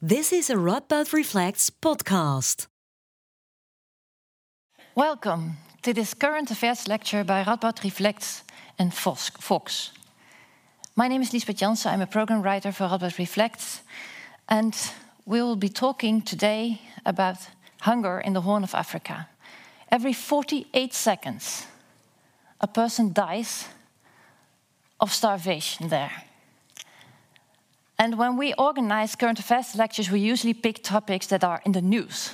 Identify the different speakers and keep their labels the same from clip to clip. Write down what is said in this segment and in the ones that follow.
Speaker 1: This is a Radboud Reflects podcast.
Speaker 2: Welcome to this current affairs lecture by Radboud Reflects and Vox. My name is Lisbeth Jansen. I'm a program writer for Radboud Reflects, and we will be talking today about hunger in the Horn of Africa. Every 48 seconds, a person dies of starvation there. And when we organize current affairs lectures, we usually pick topics that are in the news.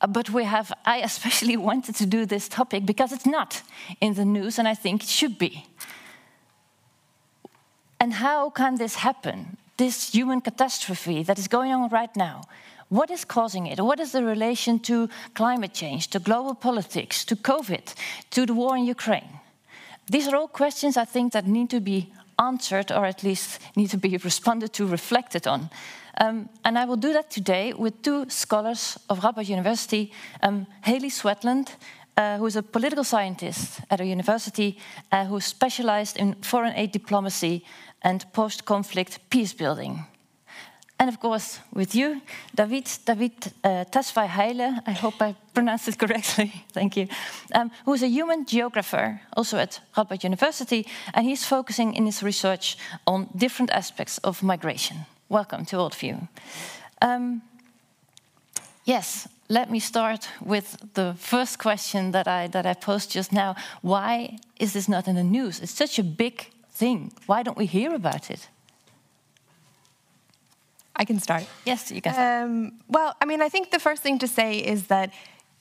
Speaker 2: Uh, but we have, I especially wanted to do this topic because it's not in the news, and I think it should be. And how can this happen? This human catastrophe that is going on right now. What is causing it? What is the relation to climate change, to global politics, to COVID, to the war in Ukraine? These are all questions I think that need to be answered or at least need to be responded to, reflected on. Um, and I will do that today with two scholars of Radboud University, um, Hayley Swetland, uh, who is a political scientist at a university uh, who specialized in foreign aid diplomacy and post-conflict peace building and of course with you, David, David uh, Haile, I hope I pronounced it correctly, thank you, um, who is a human geographer, also at Radboud University, and he's focusing in his research on different aspects of migration. Welcome to all of you. Um, yes, let me start with the first question that I, that I posed just now. Why is this not in the news? It's such a big thing. Why don't we hear about it?
Speaker 3: I can start.
Speaker 2: Yes, you can. Um,
Speaker 3: well, I mean, I think the first thing to say is that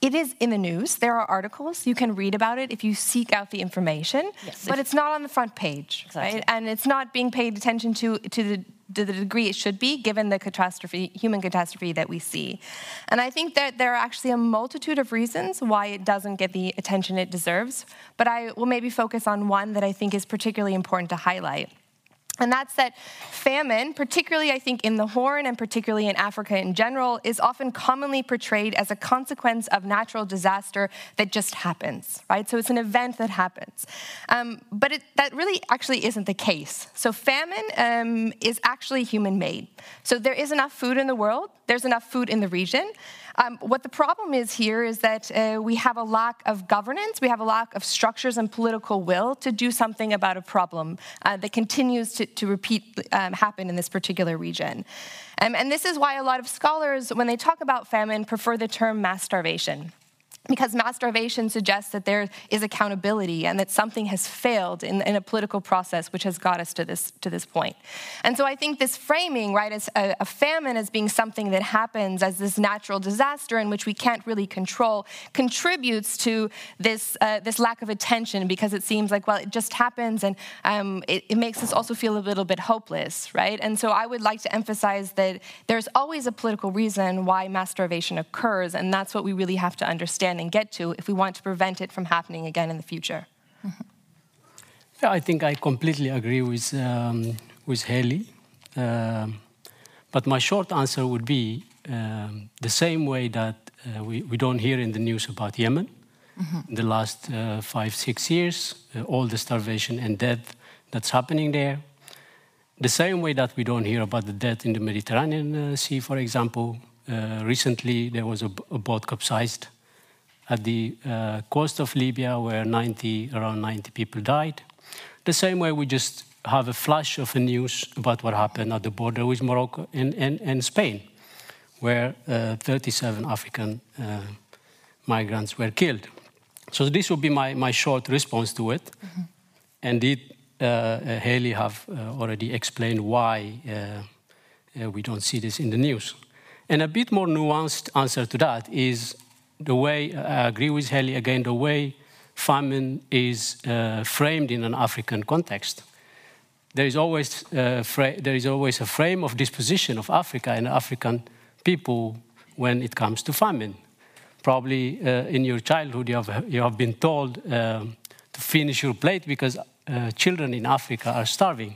Speaker 3: it is in the news. There are articles. You can read about it if you seek out the information. Yes, but it's not on the front page, exactly. right? And it's not being paid attention to to the to the degree it should be, given the catastrophe, human catastrophe that we see. And I think that there are actually a multitude of reasons why it doesn't get the attention it deserves. But I will maybe focus on one that I think is particularly important to highlight. And that's that famine, particularly I think in the Horn and particularly in Africa in general, is often commonly portrayed as a consequence of natural disaster that just happens, right? So it's an event that happens. Um, but it, that really actually isn't the case. So famine um, is actually human made. So there is enough food in the world, there's enough food in the region. Um, what the problem is here is that uh, we have a lack of governance, we have a lack of structures and political will to do something about a problem uh, that continues to, to repeat um, happen in this particular region. Um, and this is why a lot of scholars, when they talk about famine, prefer the term mass starvation because mass starvation suggests that there is accountability and that something has failed in, in, a political process which has got us to this, to this point. And so I think this framing, right, as a, a, famine as being something that happens as this natural disaster in which we can't really control, contributes to this, uh, this lack of attention because it seems like, well, it just happens and um, it, it makes us also feel a little bit hopeless, right? And so I would like to emphasize that there's always a political reason why mass starvation occurs, and that's what we really have to understand understand and get to if we want to prevent it from happening again in the future.
Speaker 4: Yeah, I think I completely agree with, um, with Hayley. Um, but my short answer would be um, the same way that uh, we, we don't hear in the news about Yemen. Mm -hmm. In the last uh, five, six years, uh, all the starvation and death that's happening there. The same way that we don't hear about the death in the Mediterranean uh, Sea, for example. Uh, recently, there was a, a boat capsized at the uh, coast of Libya, where 90, around 90 people died. The same way we just have a flash of news about what happened at the border with Morocco and, and, and Spain, where uh, 37 African uh, migrants were killed. So this would be my, my short response to it. Mm -hmm. Indeed, uh, uh, Hayley have uh, already explained why we don't see this in the news. And a bit more nuanced answer to that is the way, I agree with Hayley again, the way famine is uh, framed in an African context. There is, always, uh, there is always a frame of disposition of Africa and African people when it comes to famine. Probably uh, in your childhood, you have, you have been told um, to finish your plate because uh, children in Africa are starving.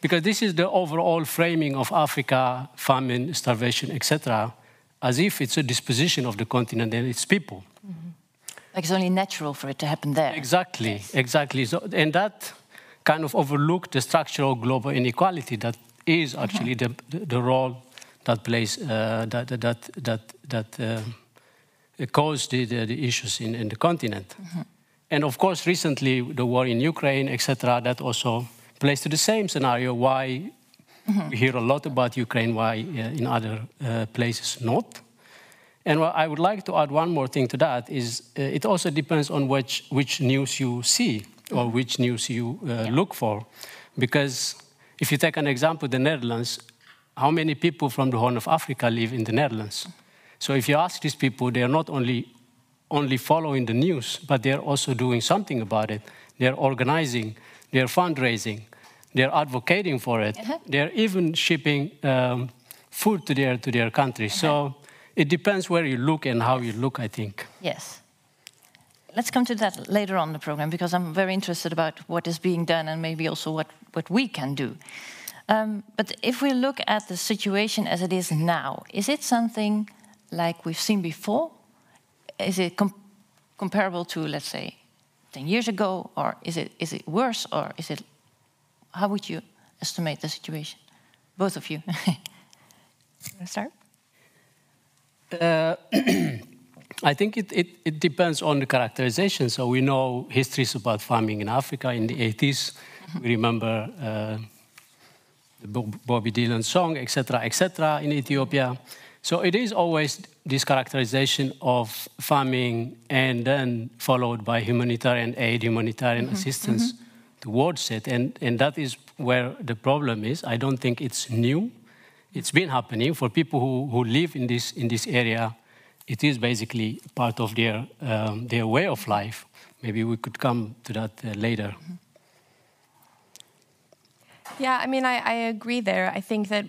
Speaker 4: Because this is the overall framing of Africa, famine, starvation, etc as if it's a disposition of the continent and its people. Mm -hmm.
Speaker 2: Like it's only natural for it to happen there.
Speaker 4: Exactly, yes. exactly. So, and that kind of overlooked the structural global inequality that is actually mm -hmm. the, the, the, role that plays uh, that that that that uh, caused the, the, the, issues in, in the continent. Mm -hmm. And of course, recently the war in Ukraine, etc., that also plays to the same scenario. Why mm -hmm. we hear a lot about Ukraine, why uh, in other uh, places not? And what I would like to add one more thing to that is uh, it also depends on which which news you see or which news you uh, yeah. look for, because if you take an example, the Netherlands, how many people from the Horn of Africa live in the Netherlands? So if you ask these people, they are not only only following the news, but they're also doing something about it. They're organizing, they're fundraising, they're advocating for it. Uh-huh. They're even shipping um, food to their to their country. Uh-huh. So it depends where you look and how you look. I think.
Speaker 2: Yes. Let's come to that later on the program because I'm very interested about what is being done and maybe also what, what we can do. Um, but if we look at the situation as it is now, is it something like we've seen before? Is it com comparable to, let's say, 10 years ago, or is it, is it worse, or is it, how would you estimate the situation? Both of you.
Speaker 3: start?
Speaker 4: Uh, I think it, it, it, depends on the characterization. So we know histories about farming in Africa in the 80s. Mm-hmm. We remember uh, the Bobby Dylan song, etc., etc., in Ethiopia. So it is always this characterization of farming and then followed by humanitarian aid, humanitarian mm -hmm. assistance mm -hmm. Towards it. And, and that is where the problem is. I don't think it's new. It's been happening for people who, who live in this, in this area. It is basically part of their, um, their way of life. Maybe we could come to that uh, later. Mm -hmm.
Speaker 3: Yeah, I mean, I, I agree there. I think that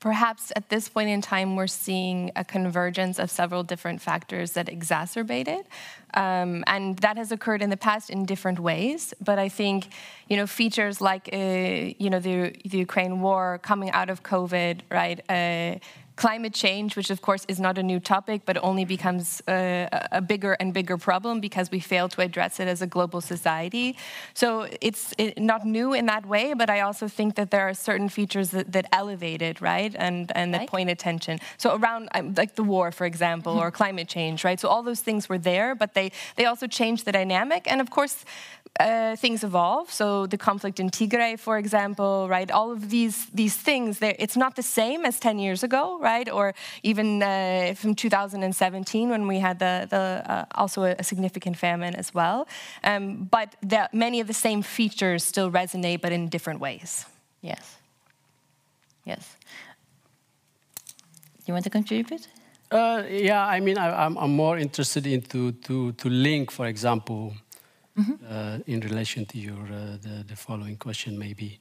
Speaker 3: perhaps at this point in time, we're seeing a convergence of several different factors that exacerbate it. Um, and that has occurred in the past in different ways. But I think, you know, features like, uh, you know, the, the Ukraine war coming out of COVID, right? Uh, climate change, which of course is not a new topic, but only becomes a, a, bigger and bigger problem because we fail to address it as a global society. So it's not new in that way, but I also think that there are certain features that, that elevate it, right, and and that point attention. So around um, like the war, for example, or climate change, right. So all those things were there, but they they also changed the dynamic, and of course uh, things evolve. So the conflict in Tigray, for example, right? All of these these things, it's not the same as 10 years ago, right? Or even uh, from 2017 when we had the, the uh, also a, a, significant famine as well. Um, but the, many of the same features still resonate, but in different ways.
Speaker 2: Yes. Yes. You want to contribute?
Speaker 4: Uh, yeah, I mean, I, am more interested in to, to, to link, for example, mm -hmm. uh, in relation to your uh, the, the, following question, maybe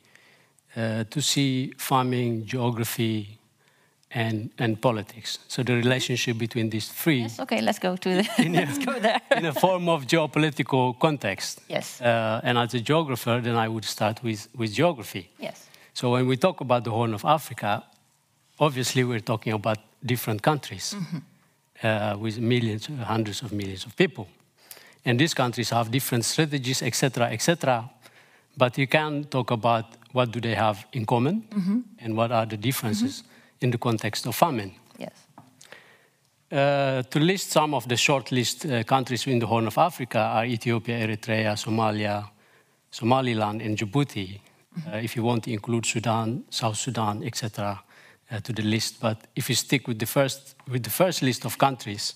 Speaker 4: uh, to see farming, geography, and and politics. So the relationship between these three.
Speaker 2: Yes. Okay. Let's go to the. in, a, let's go there.
Speaker 4: in a form of geopolitical context.
Speaker 2: Yes.
Speaker 4: Uh, and as a geographer, then I would start with with geography.
Speaker 2: Yes.
Speaker 4: So when we talk about the Horn of Africa, obviously we're talking about different countries mm -hmm. with millions, hundreds of millions of people. And these countries have different strategies, etc., etc. But you can talk about what do they have in common mm -hmm. and what are the differences mm -hmm. in the context of famine.
Speaker 2: Yes.
Speaker 4: Uh, to list some of the short list uh, countries in the Horn of Africa are Ethiopia, Eritrea, Somalia, Somaliland, and Djibouti. Mm -hmm. uh, if you want to include Sudan, South Sudan, etc., uh, to the list. But if you stick with the first with the first list of countries,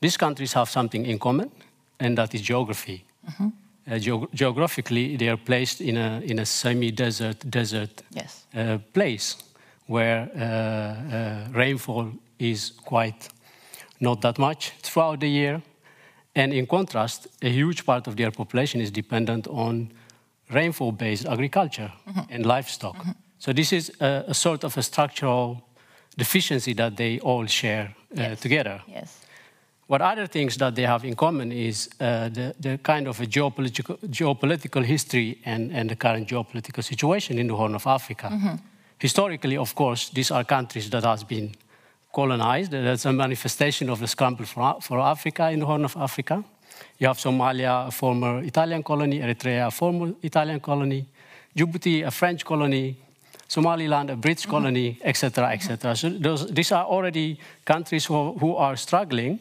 Speaker 4: these countries have something in common and that is geography. Mm-hmm. Uh, ge- geographically, they are placed in a, in a semi-desert desert
Speaker 2: yes.
Speaker 4: uh, place where uh, uh, rainfall is quite not that much throughout the year. And in contrast, a huge part of their population is dependent on rainfall-based agriculture mm-hmm. and livestock. Mm-hmm. So this is a, a, sort of a structural deficiency that they all share uh, yes. together.
Speaker 2: Yes.
Speaker 4: What other things that they have in common is uh, the, the kind of a geopolitical, geopolitical history and, and the current geopolitical situation in the Horn of Africa. Mm -hmm. Historically, of course, these are countries that has been colonized. That's a manifestation of the scramble for, for Africa in the Horn of Africa. You have Somalia, a former Italian colony, Eritrea, a former Italian colony, Djibouti, a French colony, Somaliland a British mm-hmm. colony, etc., etc. So those, these are already countries who, who are struggling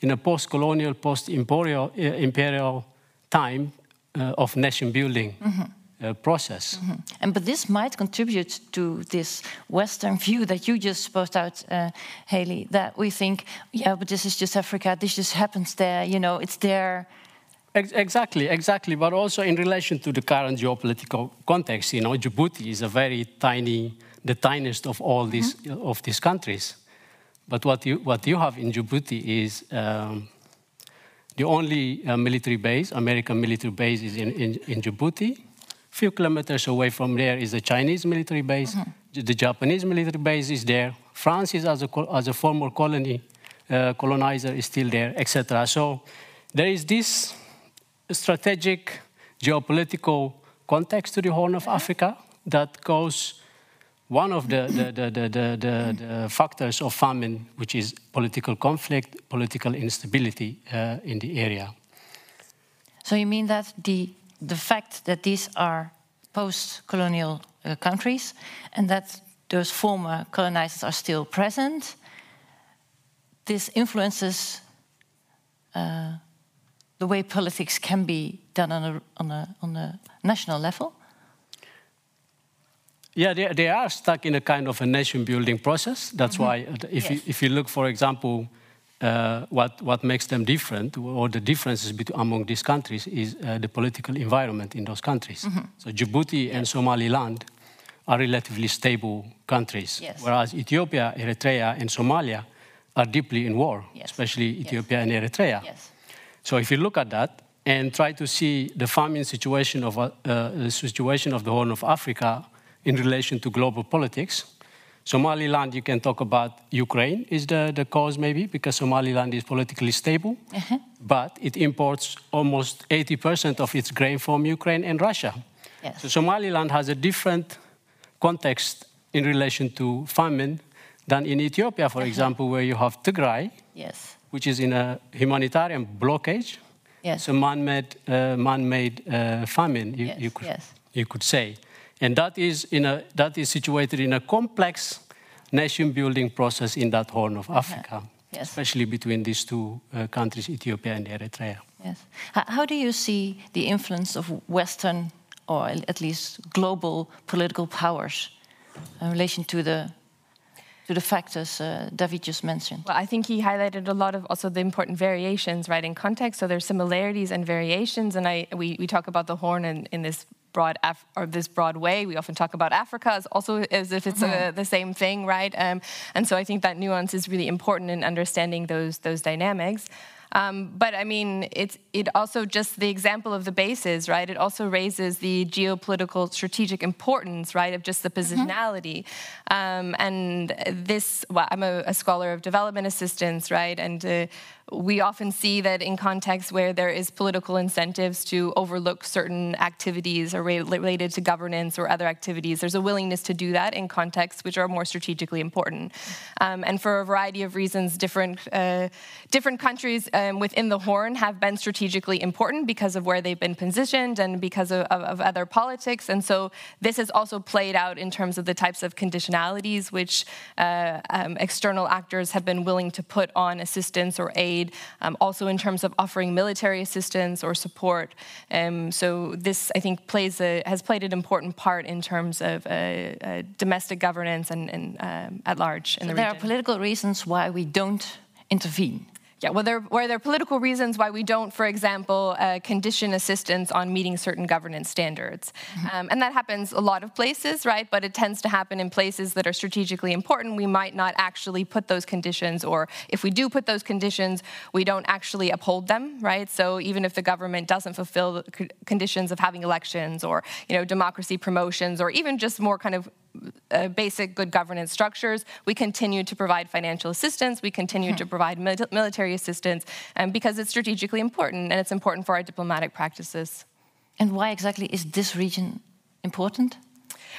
Speaker 4: in a post-colonial, post-imperial imperial time uh, of nation building. Mm-hmm. Uh, process. Mm -hmm.
Speaker 2: And but this might contribute to this Western view that you just spoke out, uh, Haley. That we think, yeah, but this is just Africa. This just happens there. You know, it's there.
Speaker 4: Exactly, exactly. But also in relation to the current geopolitical context, you know, Djibouti is a very tiny, the tiniest of all these mm -hmm. of these countries. But what you what you have in Djibouti is um, the only uh, military base, American military base, is in, in, in Djibouti. A few kilometers away from there is the Chinese military base. Mm -hmm. The Japanese military base is there. France is as a, as a former colony, uh, colonizer is still there, etc. So there is this strategic geopolitical context to the Horn of Africa that goes one of the, the, the, the, factors of famine, which is political conflict, political instability uh, in the area.
Speaker 2: So you mean that the, the fact that these are post-colonial uh, countries and that those former colonizers are still present, this influences uh, the way politics can be done on a, on a, on a national level?
Speaker 4: Yeah, they, they are stuck in a kind of a nation building process. That's mm -hmm. why, uh, if, yes. you, if you look, for example, uh, what, what makes them different, or the differences between, among these countries, is uh, the political environment in those countries. Mm -hmm. So Djibouti yes. and Somaliland are relatively stable countries, yes. whereas Ethiopia, Eritrea, and Somalia are deeply in war, especially Ethiopia and Eritrea. So if you look at that and try to see the famine situation of uh, the situation of the Horn of Africa in relation to global politics, Somaliland, you can talk about Ukraine is the, the cause maybe because Somaliland is politically stable, uh -huh. but it imports almost 80% of its grain from Ukraine and Russia. Yes. So Somaliland has a different context in relation to famine than in Ethiopia, for uh -huh. example, where you have Tigray. Yes which is in a humanitarian blockage. Yes. It's a man-made, uh, man-made uh, famine, you, yes, you, could, yes. you could say. And that is, in a, that is situated in a complex nation-building process in that Horn of uh-huh. Africa, yes. especially between these two uh, countries, Ethiopia and Eritrea.
Speaker 2: Yes. How do you see the influence of Western, or at least global political powers in relation to the to the factors uh, David just mentioned.
Speaker 3: Well, I think he highlighted a lot of also the important variations, right, in context. So there's similarities and variations, and I we, we talk about the horn in, in this broad Af- or this broad way. We often talk about Africa as also as if it's mm-hmm. a, the same thing, right? Um, and so I think that nuance is really important in understanding those those dynamics. Um, but I mean, it's it also just the example of the bases, right? It also raises the geopolitical strategic importance, right, of just the mm-hmm. positionality. Mm-hmm. Um, and this, well, I'm a, a, scholar of development assistance, right, and uh, we often see that in contexts where there is political incentives to overlook certain activities or related to governance or other activities, there's a willingness to do that in contexts which are more strategically important. Um, and for a variety of reasons, different uh, different countries um, within the Horn have been strategically important because of where they've been positioned and because of, of, of other politics. And so this has also played out in terms of the types of conditionalities which uh, um, external actors have been willing to put on assistance or aid um, also in terms of offering military assistance or support. Um, so this, I think, plays a, has played an important part in terms of uh, uh, domestic governance and, and um, at large in so the region.
Speaker 2: There are political reasons why we don't intervene.
Speaker 3: Yeah, well, there, where there are political reasons why we don't, for example, uh, condition assistance on meeting certain governance standards. Mm-hmm. Um, and that happens a lot of places, right? But it tends to happen in places that are strategically important. We might not actually put those conditions, or if we do put those conditions, we don't actually uphold them, right? So even if the government doesn't fulfill the conditions of having elections or, you know, democracy promotions, or even just more kind of uh, basic good governance structures. We continue to provide financial assistance. We continue to hmm. provide military assistance um, because it's strategically important and it's important for our diplomatic practices.
Speaker 2: And why exactly is this region important?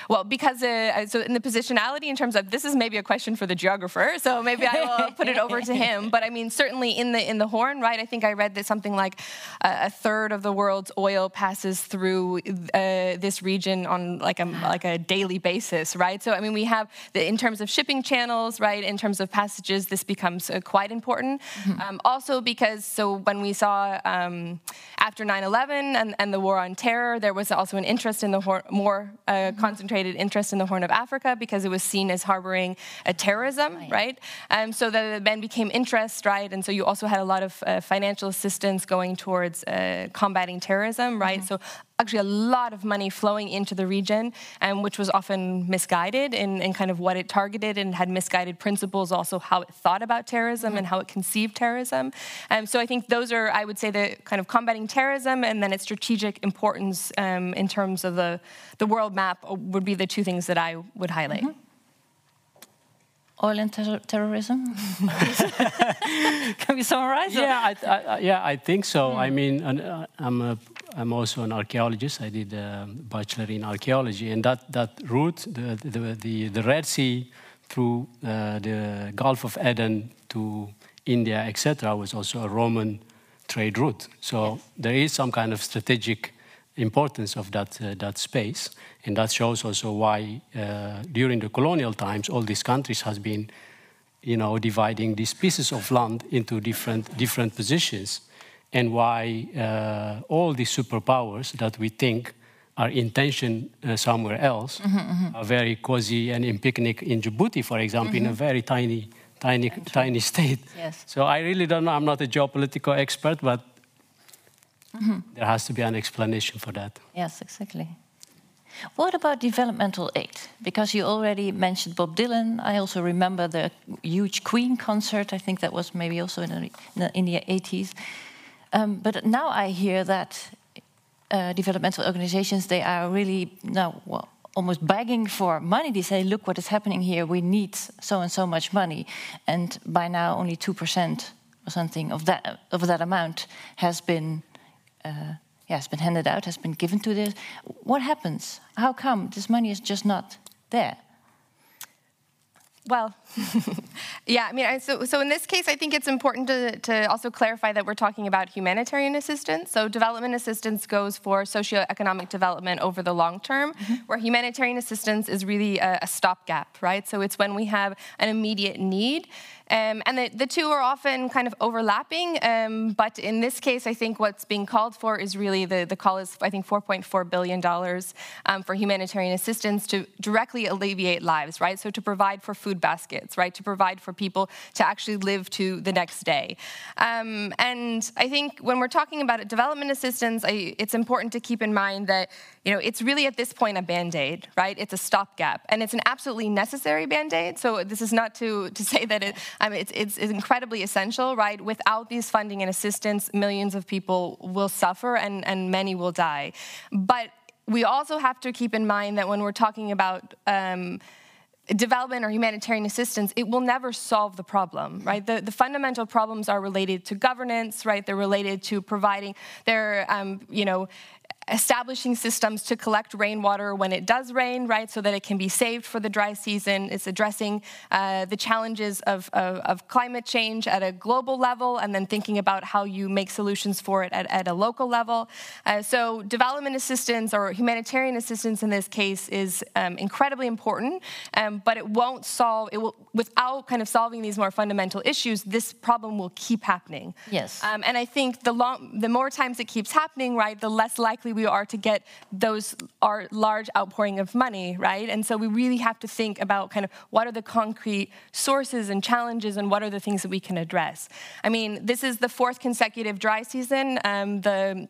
Speaker 3: Well, because uh, so in the positionality in terms of this is maybe a question for the geographer, so maybe I will put it over to him. But I mean, certainly in the in the Horn, right? I think I read that something like a, a third of the world's oil passes through uh, this region on like a like a daily basis, right? So I mean, we have the, in terms of shipping channels, right? In terms of passages, this becomes uh, quite important. Mm-hmm. Um, also because so when we saw um, after 9/11 and, and the war on terror, there was also an interest in the Horn, more uh, mm-hmm. Concentrated interest in the Horn of Africa because it was seen as harboring a terrorism, right? right? Um, so that then became interest, right? And so you also had a lot of uh, financial assistance going towards uh, combating terrorism, right? Mm-hmm. So actually a lot of money flowing into the region, um, which was often misguided in, in, kind of what it targeted and had misguided principles, also how it thought about terrorism mm-hmm. and how it conceived terrorism. Um, so I think those are, I would say, the kind of combating terrorism and then its strategic importance um, in terms of the, the world map would be the two things that I would highlight. Mm-hmm
Speaker 2: oil and ter terrorism? Can we summarize?
Speaker 4: Yeah, I, I, yeah, I think so. Mm. I mean, uh, I'm, a, I'm also an archaeologist. I did a bachelor in archaeology, and that, that route, the, the, the, the Red Sea through uh, the Gulf of Aden to India, etc., was also a Roman trade route. So yes. there is some kind of strategic importance of that, uh, that space. And that shows also why uh, during the colonial times, all these countries has been, you know, dividing these pieces of land into different, different positions. And why uh, all these superpowers that we think are in tension uh, somewhere else mm-hmm, mm-hmm. are very cozy and in picnic in Djibouti, for example, mm-hmm. in a mm-hmm. very tiny, tiny, tiny state. Yes. So I really don't know. I'm not a geopolitical expert, but Mm-hmm. There has to be an explanation for that.
Speaker 2: Yes, exactly. What about developmental aid? Because you already mentioned Bob Dylan. I also remember the huge Queen concert. I think that was maybe also in the, in the 80s. Um, but now I hear that uh, developmental organizations they are really now well, almost begging for money. They say, "Look what is happening here. We need so and so much money," and by now only two percent or something of that of that amount has been uh, yeah, has been handed out, has been given to this. What happens? How come this money is just not there?
Speaker 3: Well, yeah, I mean, so, so in this case, I think it's important to, to also clarify that we're talking about humanitarian assistance. So, development assistance goes for socioeconomic development over the long term, mm-hmm. where humanitarian assistance is really a, a stopgap, right? So, it's when we have an immediate need. Um, and the, the, two are often kind of overlapping, um, but in this case, I think what's being called for is really the, the call is, I think, $4.4 billion um, for humanitarian assistance to directly alleviate lives, right? So to provide for food baskets, right? To provide for people to actually live to the next day. Um, and I think when we're talking about development assistance, I, it's important to keep in mind that you know, it's really at this point a band-aid, right? It's a stopgap, and it's an absolutely necessary band-aid. So this is not to, to say that it, Mean, it's, it's, it's incredibly essential, right? Without these funding and assistance, millions of people will suffer and, and many will die. But we also have to keep in mind that when we're talking about um, development or humanitarian assistance, it will never solve the problem, right? The, the fundamental problems are related to governance, right? They're related to providing, they're, um, you know, establishing systems to collect rainwater when it does rain, right, so that it can be saved for the dry season. It's addressing uh, the challenges of, of, of, climate change at a global level and then thinking about how you make solutions for it at, at a local level. Uh, so, development assistance or humanitarian assistance in this case is um, incredibly important, um, but it won't solve, it will, without kind of solving these more fundamental issues, this problem will keep happening.
Speaker 2: Yes.
Speaker 3: Um, and I think the, long, the more times it keeps happening, right, the less likely we we are to get those our large outpouring of money, right? And so we really have to think about kind of what are the concrete sources and challenges and what are the things that we can address. I mean, this is the fourth consecutive dry season. Um, the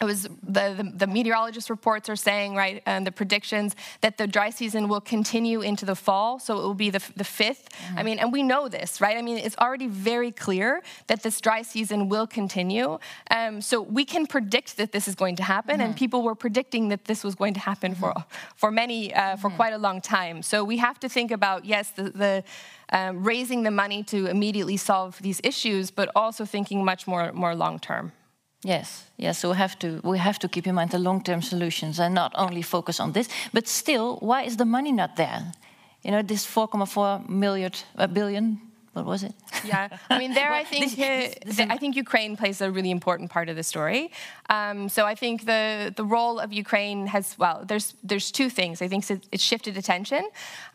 Speaker 3: it was the, the, the, meteorologist reports are saying right and the predictions that the dry season will continue into the fall so it will be the, the 5th mm-hmm. i mean and we know this right i mean it's already very clear that this dry season will continue um, so we can predict that this is going to happen mm-hmm. and people were predicting that this was going to happen mm-hmm. for for many uh, for mm-hmm. quite a long time so we have to think about yes the, the um, raising the money to immediately solve these issues but also thinking much more more long term
Speaker 2: Yes, yes. So we have to we have to keep in mind the long-term solutions and not only focus on this. But still, why is the money not there? You know, this 4.4 million uh, billion. What was it?
Speaker 3: Yeah, I mean, there I think this, this, I think Ukraine plays a really important part of the story. Um, so I think the the role of Ukraine has well, there's there's two things. I think it's shifted attention,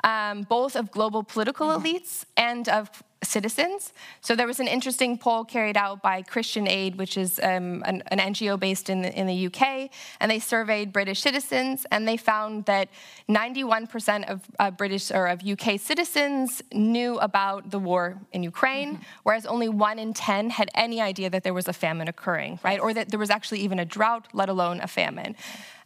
Speaker 3: um, both of global political mm-hmm. elites and of citizens. So there was an interesting poll carried out by Christian Aid, which is um, an, an, NGO based in the, in the UK, and they surveyed British citizens, and they found that 91% of uh, British or of UK citizens knew about the war in Ukraine, mm-hmm. whereas only one in 10 had any idea that there was a famine occurring, right, or that there was actually even a drought, let alone a famine.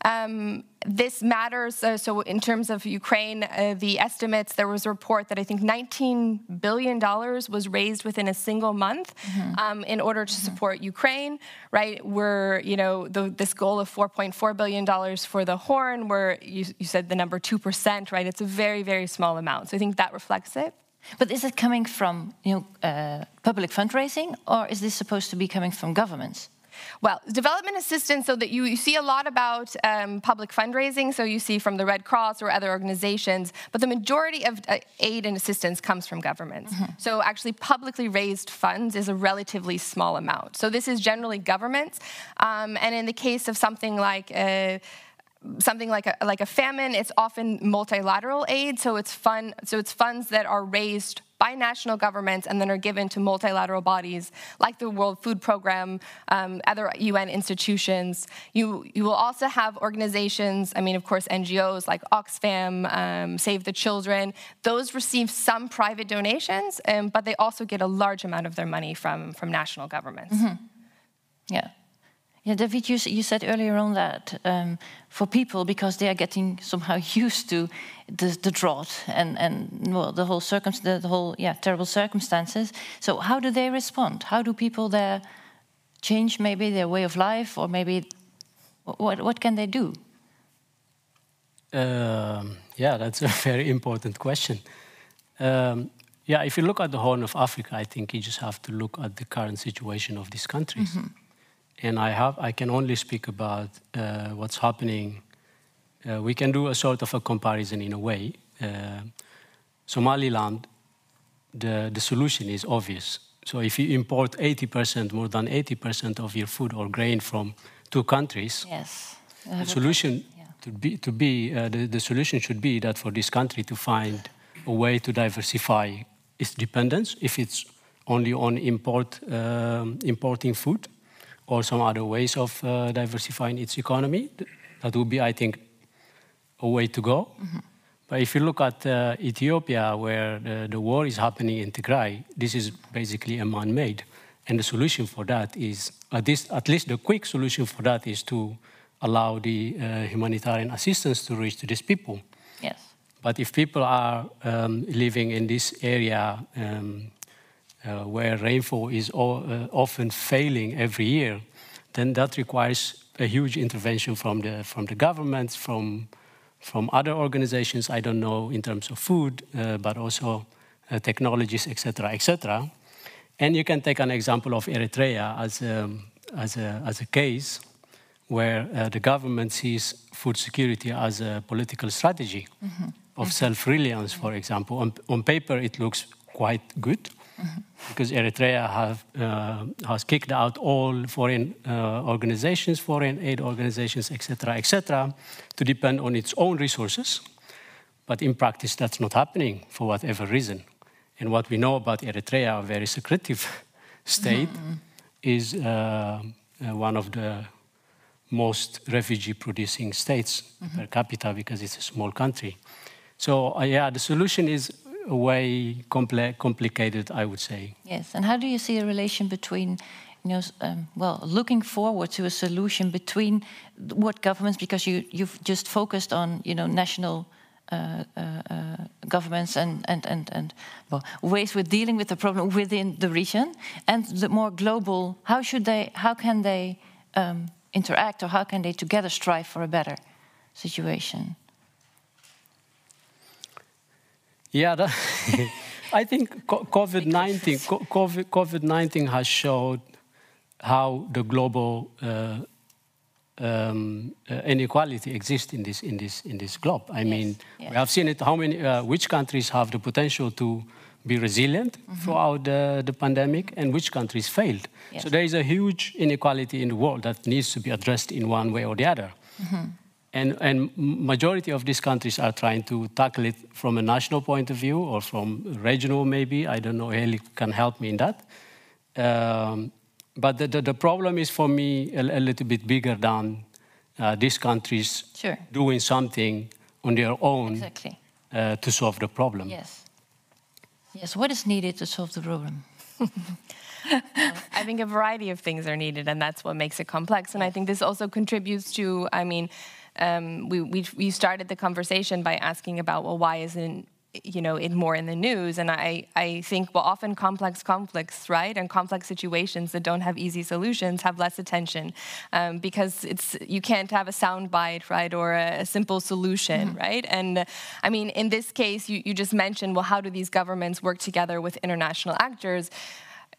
Speaker 3: Um, this matters. Uh, so, in terms of Ukraine, uh, the estimates there was a report that I think 19 billion dollars was raised within a single month mm-hmm. um, in order to mm-hmm. support Ukraine. Right? We're you know the, this goal of 4.4 billion dollars for the Horn, where you, you said the number two percent. Right? It's a very very small amount. So I think that reflects it.
Speaker 2: But is it coming from you know, uh, public fundraising, or is this supposed to be coming from governments?
Speaker 3: Well, development assistance, so that you, you see a lot about um, public fundraising, so you see from the Red Cross or other organizations, but the majority of uh, aid and assistance comes from governments. Mm-hmm. So actually, publicly raised funds is a relatively small amount. So this is generally governments, um, and in the case of something like uh, something like a, like a famine, it's often multilateral aid. So it's fun. So it's funds that are raised by national governments and then are given to multilateral bodies like the World Food Program, um, other UN institutions. You, you will also have organizations, I mean, of course, NGOs like Oxfam, um, Save the Children. Those receive some private donations, um, but they also get a large amount of their money from, from national governments.
Speaker 2: Mm -hmm. Yeah. Yeah, David, you, you said earlier on that um, for people, because they are getting somehow used to the, the drought and, and well, the whole the whole yeah terrible circumstances. So how do they respond? How do people there change maybe their way of life, or maybe what what can they do?
Speaker 4: Um, yeah, that's a very important question. Um, yeah, if you look at the Horn of Africa, I think you just have to look at the current situation of these countries. Mm -hmm and I have I can only speak about uh, what's happening. Uh, we can do a sort of a comparison in a way. Uh, Somaliland, the the solution is obvious. So if you import 80%, more than 80% of your food or grain from two countries,
Speaker 2: yes,
Speaker 4: the solution yeah. to be to be uh, the, the solution should be that for this country to find a way to diversify its dependence if it's only on import um, importing food or some other ways of uh, diversifying its economy. That would be, I think, a way to go. Mm -hmm. But if you look at uh, Ethiopia, where the, the, war is happening in Tigray, this is basically a man-made. And the solution for that is, at least, at least the quick solution for that is to allow the uh, humanitarian assistance to reach to these people.
Speaker 2: Yes.
Speaker 4: But if people are um, living in this area um, where rainfall is uh, often failing every year, then that requires a huge intervention from the from the government, from from other organizations. I don't know in terms of food, uh, but also uh, technologies, etc., etc. And you can take an example of Eritrea as a, as a, as a case where uh, the government sees food security as a political strategy mm -hmm. of mm-hmm. self-reliance, for example. On, on paper, it looks quite good because Eritrea have, uh, has kicked out all foreign uh, organizations, foreign aid organizations, etc., etc., to depend on its own resources. But in practice, that's not happening for whatever reason. And what we know about Eritrea, a very secretive state, mm -hmm. is uh, uh, one of the most refugee-producing states mm -hmm. per capita because it's a small country. So uh, yeah, the solution is way compl complicated, I would say.
Speaker 2: Yes, and how do you see a relation between, you know, um, well, looking forward to a solution between what governments, because you you've just focused on, you know, national. Uh, uh, uh, governments and, and, and, and well, ways with dealing with the problem within the region and the more global how should they how can they um, interact or how can they together strive for a better situation
Speaker 4: yeah, that, I think COVID 19 COVID 19 has showed how the global um, inequality exists in this in this in this globe. I yes. mean, yes. we have seen it. How many? which countries have the potential to be resilient mm -hmm. throughout the, the, pandemic and which countries failed. Yes. So there is a huge inequality in the world that needs to be addressed in one way or the other. Mm -hmm. And, and majority of these countries are trying to tackle it from a national point of view or from regional maybe. I don't know, Haley can help me in that. Um, but the, the, the, problem is for me a, a little bit bigger than uh, these countries
Speaker 2: sure.
Speaker 4: doing something on their own
Speaker 2: exactly.
Speaker 4: uh, to solve the problem.
Speaker 2: Yes. Yes, what is needed to solve the problem?
Speaker 3: I think a variety of things are needed, and that's what makes it complex. And I think this also contributes to, I mean, um, we, we, we started the conversation by asking about, well, why isn't you know it more in the news? And i i think well often complex conflicts right? And complex situations that don't have easy solutions have less attention um, because it's you can't have a sound bite right? Or a, a simple solution mm-hmm. right? And i mean in this case you, you just mentioned well how do these governments work together with international actors?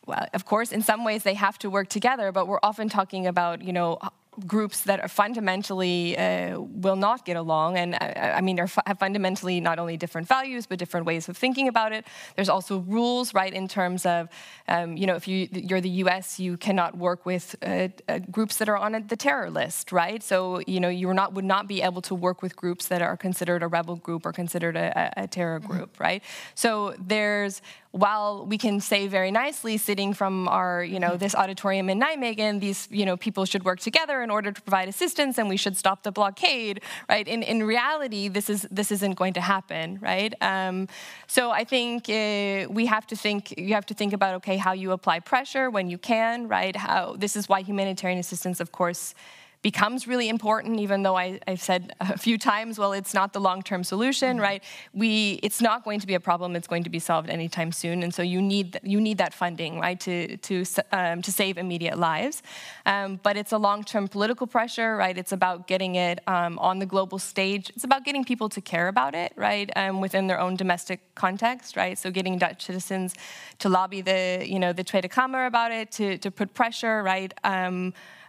Speaker 3: Well, of course, in some ways they have to work together, but we're often talking about, you know, groups that are fundamentally uh, will not get along, and uh, I mean, are have fundamentally not only different values but different ways of thinking about it. There's also rules, right, in terms of, um, you know, if you you're the U.S., you cannot work with uh, uh, groups that are on the terror list, right? So you know, you not would not be able to work with groups that are considered a rebel group or considered a, a terror mm-hmm. group, mm-hmm. right? So there's while we can say very nicely sitting from our you know this auditorium in Nijmegen these you know people should work together in order to provide assistance and we should stop the blockade right? In in reality this is this isn't going to happen right? Um, so I think uh, we have to think you have to think about okay how you apply pressure when you can right? How this is why humanitarian assistance of course becomes really important, even though I, have said a few times, well, it's not the long-term solution, mm-hmm. right? We, it's not going to be a problem. It's going to be solved anytime soon, and so you need you need that funding, right, to to um, to save immediate lives. Um, but it's a long-term political pressure, right? It's about getting it um, on the global stage. It's about getting people to care about it, right, um, within their own domestic context, right? So getting Dutch citizens to lobby the you know the Tweede Kamer about it, to to put pressure, right?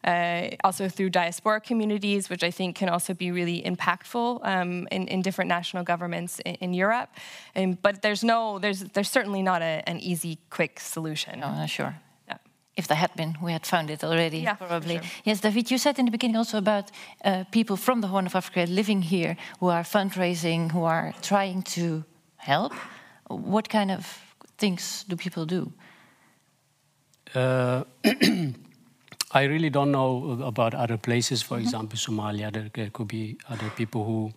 Speaker 3: Uh, also through diaspora communities, which I think can also be really impactful um, in, in, different national governments in, in Europe. Um, but there's no, there's, there's certainly not a, an easy, quick solution.
Speaker 2: No, no sure. If there had been, we had found it already, yeah, probably. Sure. Yes, David, you said in the beginning also about uh, people from the Horn of Africa living here who are fundraising, who are trying to help. What kind of things do people do?
Speaker 4: Uh, I really don't know about other places, for mm -hmm. example, Somalia. There could be other people who,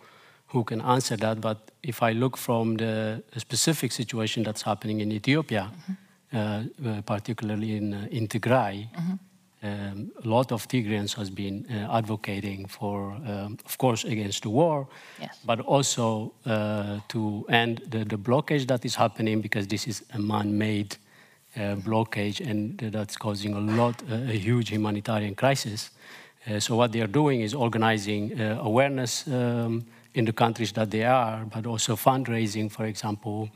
Speaker 4: who can answer that. But if I look from the specific situation that's happening in Ethiopia, mm -hmm. uh, particularly in, uh, in Tigray, mm -hmm. um, a lot of Tigrayans has been uh, advocating for, um, of course, against the war, yes. but also uh, to end the, the blockage that is happening because this is a man-made blockage, and that's causing a lot, uh, a huge humanitarian crisis. Uh, so what they are doing is organizing awareness um, in the countries that they are, but also fundraising, for example,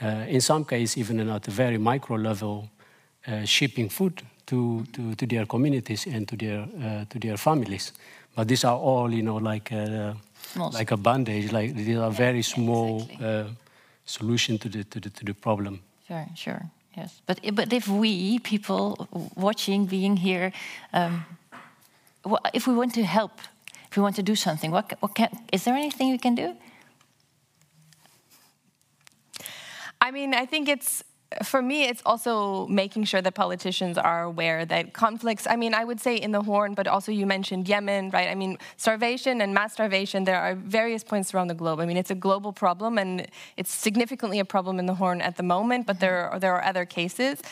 Speaker 4: in some cases even at a very micro level, shipping food to, to, to, their communities and to their uh, to their families. But these are all, you know, like a, like a bandage. Like these are very small exactly. uh, solution to the, to the to the problem.
Speaker 2: Sure, sure. Yes, but but if we people watching, being here, um, if we want to help, if we want to do something, what what can is there anything we can do?
Speaker 3: I mean, I think it's for me, it's also making sure that politicians are aware that conflicts, I mean, I would say in the Horn, but also you mentioned Yemen, right? I mean, starvation and mass starvation, there are various points around the globe. I mean, it's a global problem and it's significantly a problem in the Horn at the moment, but mm-hmm. there are, there are other cases.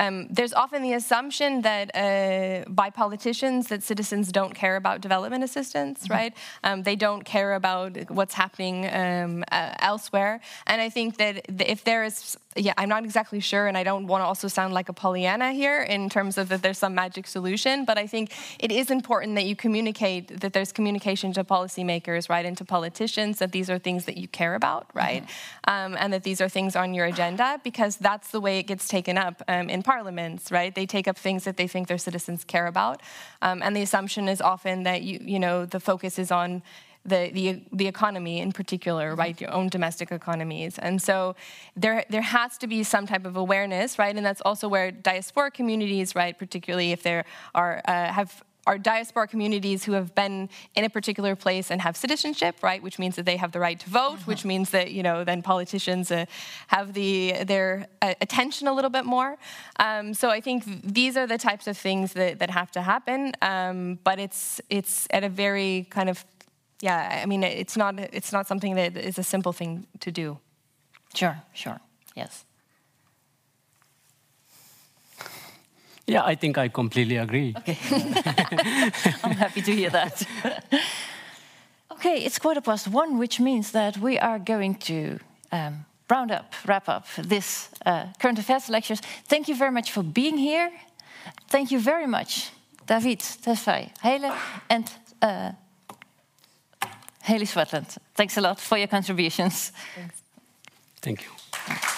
Speaker 3: Um, there's often the assumption that uh, by politicians that citizens don't care about development assistance, mm-hmm. right? Um, they don't care about what's happening um, uh, elsewhere. And I think that if there is, yeah, I'm not exactly sure, and I don't want to also sound like a Pollyanna here in terms of that there's some magic solution, but I think it is important that you communicate that there's communication to policymakers, right, and to politicians that these are things that you care about, right, mm-hmm. Um, and that these are things on your agenda because that's the way it gets taken up um, in parliaments, right? They take up things that they think their citizens care about, um, and the assumption is often that you you know the focus is on the, the, the economy in particular, right? Your own domestic economies. And so there, there has to be some type of awareness, right? And that's also where diaspora communities, right, particularly if there are, uh, have are diaspora communities who have been in a particular place and have citizenship, right? Which means that they have the right to vote, mm-hmm. which means that you know then politicians uh, have the their uh, attention a little bit more. Um, so I think these are the types of things that, that have to happen, um, but it's it's at a very kind of yeah, I mean, it's not it's not something that is a simple thing to do.
Speaker 2: Sure, sure, yes.
Speaker 4: Yeah, I think I completely agree.
Speaker 2: Okay, I'm happy to hear that. okay, it's quarter past one, which means that we are going to um, round up, wrap up this uh, current affairs lectures. Thank you very much for being here. Thank you very much, David, Tesfaye, Hele, and. Uh, Haley Swartland, thanks a lot for your contributions.
Speaker 4: Thanks. Thank you.